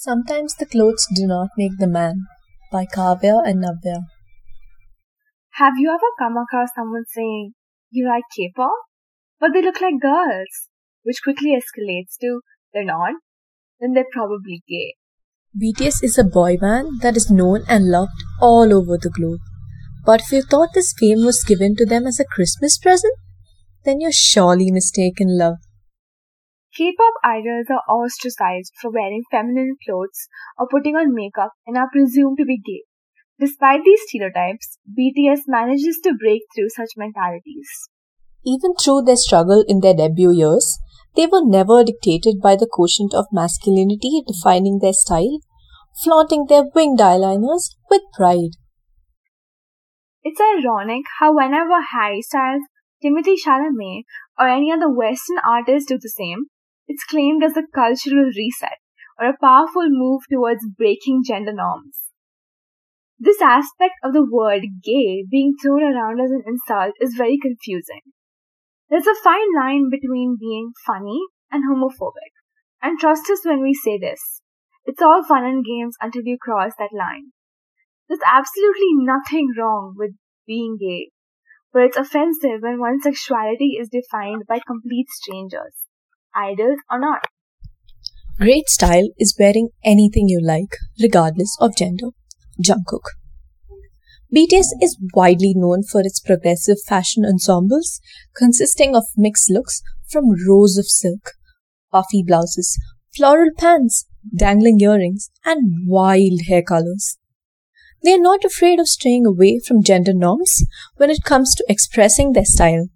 Sometimes the clothes do not make the man by Kavya and Navya. Have you ever come across someone saying, You like K pop? But they look like girls, which quickly escalates to, They're not? Then they're probably gay. BTS is a boy band that is known and loved all over the globe. But if you thought this fame was given to them as a Christmas present, then you're surely mistaken, love. K-pop idols are ostracized for wearing feminine clothes or putting on makeup and are presumed to be gay. Despite these stereotypes, BTS manages to break through such mentalities. Even through their struggle in their debut years, they were never dictated by the quotient of masculinity defining their style, flaunting their winged eyeliners with pride. It's ironic how whenever Harry Styles, Timothy Chalamet, or any other Western artist do the same, it's claimed as a cultural reset or a powerful move towards breaking gender norms. This aspect of the word gay being thrown around as an insult is very confusing. There's a fine line between being funny and homophobic, and trust us when we say this. It's all fun and games until you cross that line. There's absolutely nothing wrong with being gay, but it's offensive when one's sexuality is defined by complete strangers idols or not. Great style is wearing anything you like, regardless of gender. Jungkook. BTS is widely known for its progressive fashion ensembles, consisting of mixed looks from rows of silk, puffy blouses, floral pants, dangling earrings, and wild hair colors. They are not afraid of straying away from gender norms when it comes to expressing their style.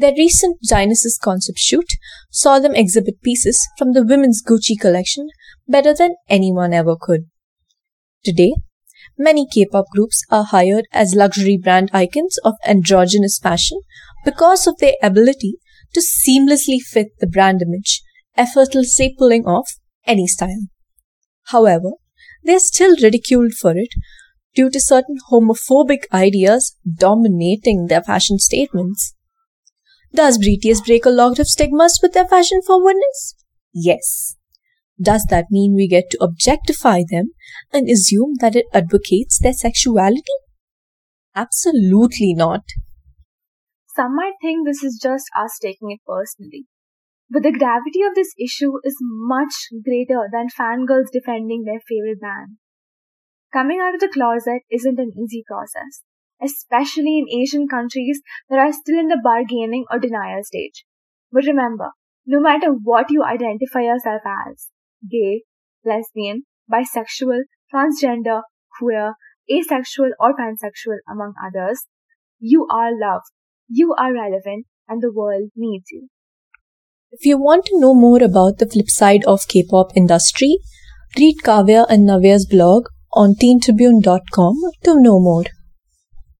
Their recent Dionysus concept shoot saw them exhibit pieces from the women's Gucci collection better than anyone ever could. Today, many K-pop groups are hired as luxury brand icons of androgynous fashion because of their ability to seamlessly fit the brand image, effortlessly pulling off any style. However, they are still ridiculed for it due to certain homophobic ideas dominating their fashion statements. Does BTS break a lot of stigmas with their fashion forwardness? Yes. Does that mean we get to objectify them and assume that it advocates their sexuality? Absolutely not. Some might think this is just us taking it personally. But the gravity of this issue is much greater than fangirls defending their favorite band. Coming out of the closet isn't an easy process especially in Asian countries that are still in the bargaining or denial stage. But remember, no matter what you identify yourself as gay, lesbian, bisexual, transgender, queer, asexual, or pansexual, among others you are loved, you are relevant, and the world needs you. If you want to know more about the flip side of K-pop industry, read Kavya and Navya's blog on teentribune.com to know more.